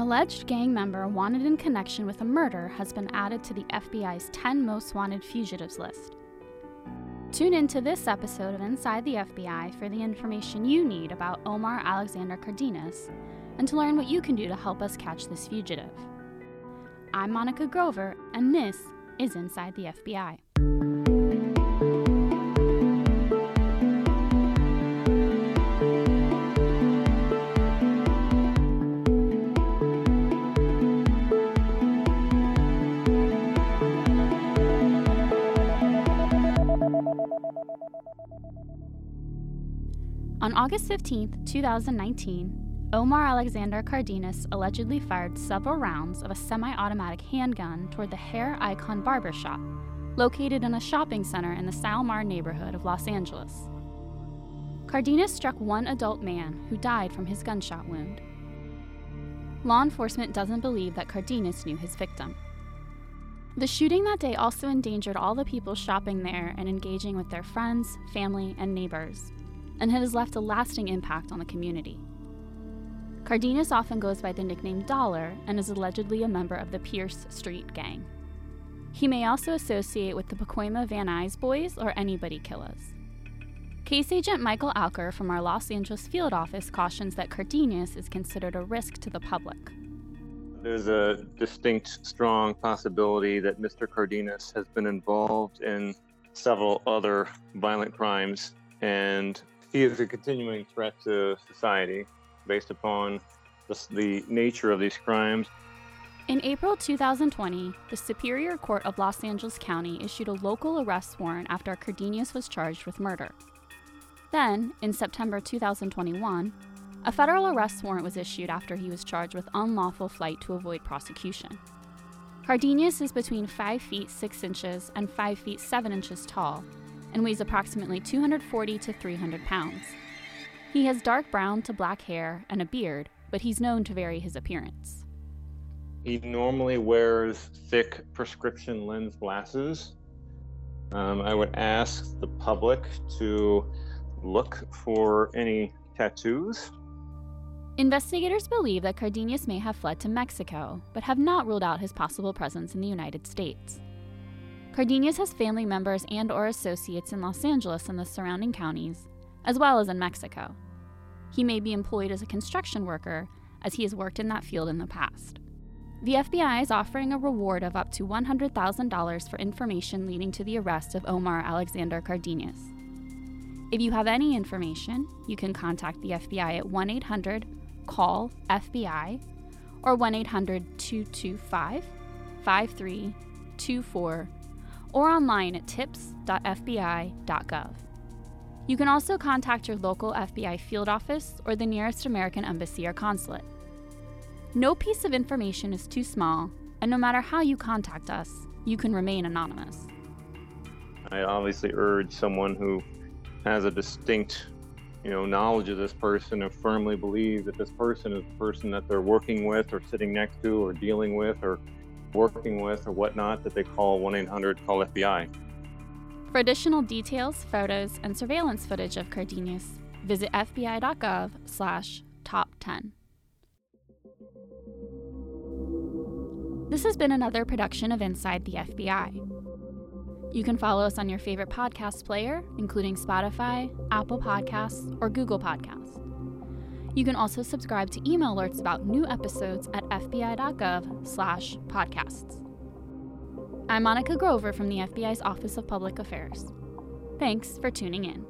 alleged gang member wanted in connection with a murder has been added to the FBI's 10 most wanted fugitives list. Tune in to this episode of Inside the FBI for the information you need about Omar Alexander Cardenas and to learn what you can do to help us catch this fugitive. I'm Monica Grover, and this is Inside the FBI. On August 15, 2019, Omar Alexander Cardenas allegedly fired several rounds of a semi automatic handgun toward the Hair Icon Barbershop, located in a shopping center in the Sylmar neighborhood of Los Angeles. Cardenas struck one adult man who died from his gunshot wound. Law enforcement doesn't believe that Cardenas knew his victim. The shooting that day also endangered all the people shopping there and engaging with their friends, family, and neighbors and has left a lasting impact on the community. Cardenas often goes by the nickname Dollar and is allegedly a member of the Pierce Street Gang. He may also associate with the Pacoima Van Nuys boys or anybody killers. Case agent Michael Alker from our Los Angeles field office cautions that Cardenas is considered a risk to the public. There's a distinct, strong possibility that Mr. Cardenas has been involved in several other violent crimes, and he is a continuing threat to society based upon the, the nature of these crimes. In April 2020, the Superior Court of Los Angeles County issued a local arrest warrant after Cardenas was charged with murder. Then, in September 2021, a federal arrest warrant was issued after he was charged with unlawful flight to avoid prosecution. Cardenas is between 5 feet 6 inches and 5 feet 7 inches tall and weighs approximately 240 to 300 pounds. He has dark brown to black hair and a beard, but he's known to vary his appearance. He normally wears thick prescription lens glasses. Um, I would ask the public to look for any tattoos. Investigators believe that Cardenas may have fled to Mexico, but have not ruled out his possible presence in the United States. Cardenas has family members and or associates in Los Angeles and the surrounding counties, as well as in Mexico. He may be employed as a construction worker, as he has worked in that field in the past. The FBI is offering a reward of up to $100,000 for information leading to the arrest of Omar Alexander Cardenas. If you have any information, you can contact the FBI at 1 800 CALL FBI or 1 800 225 5324 or online at tips.fbi.gov. You can also contact your local FBI field office or the nearest American embassy or consulate. No piece of information is too small, and no matter how you contact us, you can remain anonymous. I obviously urge someone who has a distinct you know knowledge of this person and firmly believe that this person is the person that they're working with or sitting next to or dealing with or working with or whatnot that they call 1 800 call FBI. For additional details, photos, and surveillance footage of Cardenas, visit fbi.gov slash top 10. This has been another production of Inside the FBI. You can follow us on your favorite podcast player, including Spotify, Apple Podcasts, or Google Podcasts. You can also subscribe to email alerts about new episodes at fbi.gov/podcasts. I'm Monica Grover from the FBI's Office of Public Affairs. Thanks for tuning in.